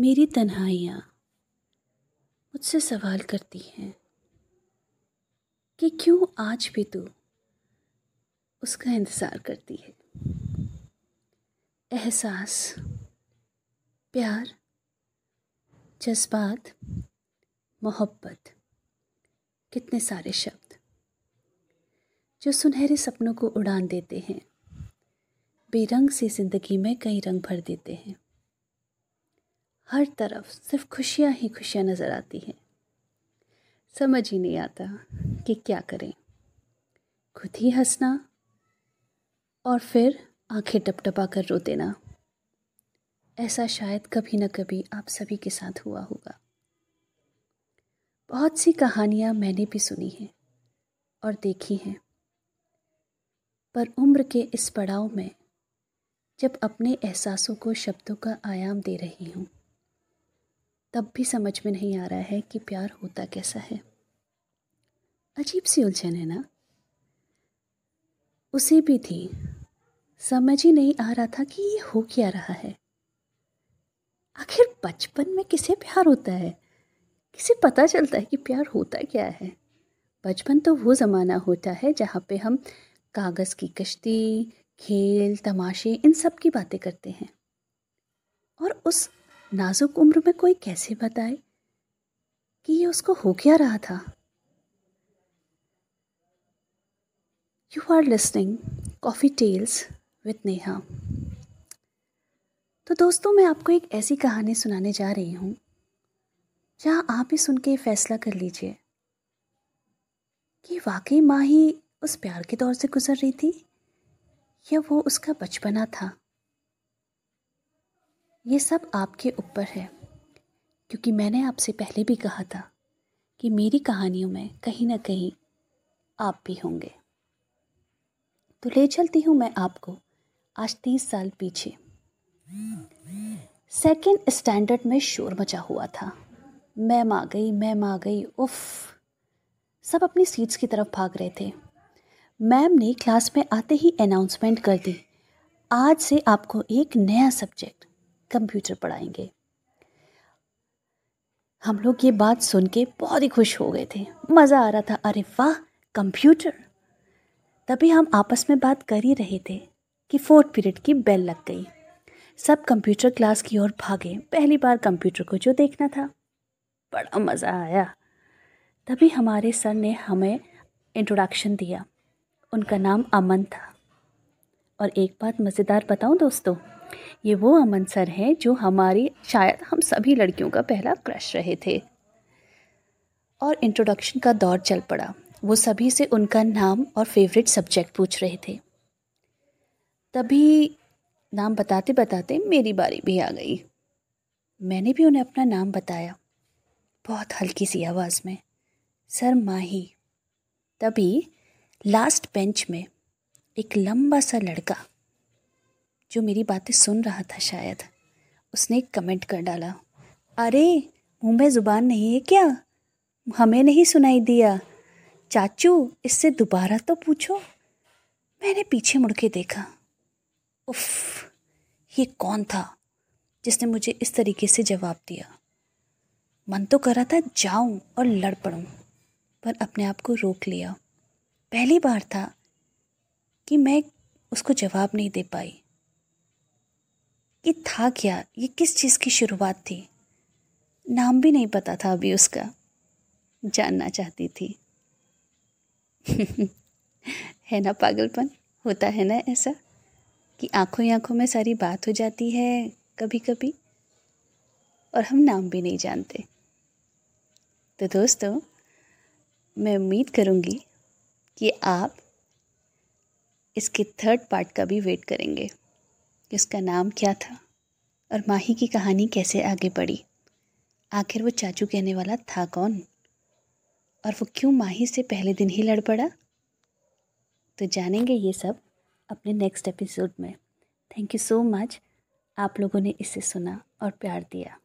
मेरी तन्हाइयाँ मुझसे सवाल करती हैं कि क्यों आज भी तू उसका इंतज़ार करती है? एहसास, प्यार, जज्बात, मोहब्बत, कितने सारे शब्द जो सुनहरे सपनों को उड़ान देते हैं, बेरंग सी ज़िंदगी में कई रंग भर देते हैं। हर तरफ़ सिर्फ़ खुशियाँ ही खुशियाँ नज़र आती हैं। समझ ही नहीं आता कि क्या करें। खुद ही हंसना और फिर आँखें टपटपा कर रो देना ऐसा शायद कभी ना कभी आप सभी के साथ हुआ होगा। बहुत सी कहानियाँ मैंने भी सुनी हैं और देखी हैं। पर उम्र के इस पड़ाव में जब अपने एहसासों को शब्दों का आयाम दे रही हूँ तब भी समझ में नहीं आ रहा है कि प्यार होता कैसा है। अजीब सी उलझन है ना? उसे भी थी। समझ ही नहीं आ रहा था कि ये हो क्या रहा है। आखिर बचपन में किसे प्यार होता है? किसे पता चलता है कि प्यार होता क्या है? बचपन तो वो ज़माना होता है जहाँ पे हम कागज़ की कश्ती, खेल, तमाशे, इन सब की बातें करते हैं। और उस नाजुक उम्र में कोई कैसे बताए कि ये उसको हो क्या रहा था? You are listening coffee tales with Neha तो दोस्तों, मैं आपको एक ऐसी कहानी सुनाने जा रही हूँ, जहाँ आप ही सुन के फैसला कर लीजिए कि वाकई माँ ही उस प्यार के दौर से गुजर रही थी या वो उसका बचपना था। ये सब आपके ऊपर है। क्योंकि मैंने आपसे पहले भी कहा था कि मेरी कहानियों में कहीं ना कहीं आप भी होंगे। तो ले चलती हूँ मैं आपको आज तीस साल पीछे। सेकेंड स्टैंडर्ड में शोर मचा हुआ था। मैम आ गई मैम आ गई, उफ। सब अपनी सीट्स की तरफ़ भाग रहे थे। मैम ने क्लास में आते ही अनाउंसमेंट कर दी। आज से आपको एक नया सब्जेक्ट कंप्यूटर पढ़ाएँगे। हम लोग ये बात सुन के बहुत ही खुश हो गए थे। मज़ा आ रहा था, अरे वाह, कंप्यूटर। तभी हम आपस में बात कर ही रहे थे कि फोर्थ पीरियड की बेल लग गई। सब कंप्यूटर क्लास की ओर भागे, पहली बार कंप्यूटर को जो देखना था। बड़ा मज़ा आया। तभी हमारे सर ने हमें इंट्रोडक्शन दिया। उनका नाम अमन था। और एक बात मज़ेदार बताऊँ दोस्तों? ये वो अमन सर हैं जो हमारी, शायद हम सभी लड़कियों का पहला क्रश रहे थे। और इंट्रोडक्शन का दौर चल पड़ा। वो सभी से उनका नाम और फेवरेट सब्जेक्ट पूछ रहे थे। तभी नाम बताते बताते मेरी बारी भी आ गई। मैंने भी उन्हें अपना नाम बताया। बहुत हल्की सी आवाज़ में। सर माही। तभी लास्ट बेंच में एक लंबा सा लड़का जो मेरी बातें सुन रहा था शायद। उसने कमेंट कर डाला। अरे, मुँह में ज़ुबान नहीं है क्या? हमें नहीं सुनाई दिया। चाचू, इससे दोबारा तो पूछो। मैंने पीछे मुड़ के देखा। उफ, ये कौन था जिसने मुझे इस तरीके से जवाब दिया? मन तो कर था जाऊँ और लड़ पड़ूं, पर अपने आप को रोक लिया। पहली बार था कि मैं उसको जवाब नहीं दे पाई। ये था क्या? ये किस चीज़ की शुरुआत थी? नाम भी नहीं पता था अभी उसका। जानना चाहती थी। है ना पागलपन? होता है ना ऐसा? कि आँखों ही आँखों में सारी बात हो जाती है कभी कभी और हम नाम भी नहीं जानते। तो दोस्तों, मैं उम्मीद करूँगी कि आप इसके थर्ड पार्ट का भी वेट करेंगे। कि उसका नाम क्या था और माही की कहानी कैसे आगे बढ़ी। आखिर वो चाचू कहने वाला था कौन? और वो क्यों माही से पहले दिन ही लड़ पड़ा तो जानेंगे ये सब अपने नेक्स्ट एपिसोड में। थैंक यू सो मच आप लोगों ने इसे सुना और प्यार दिया।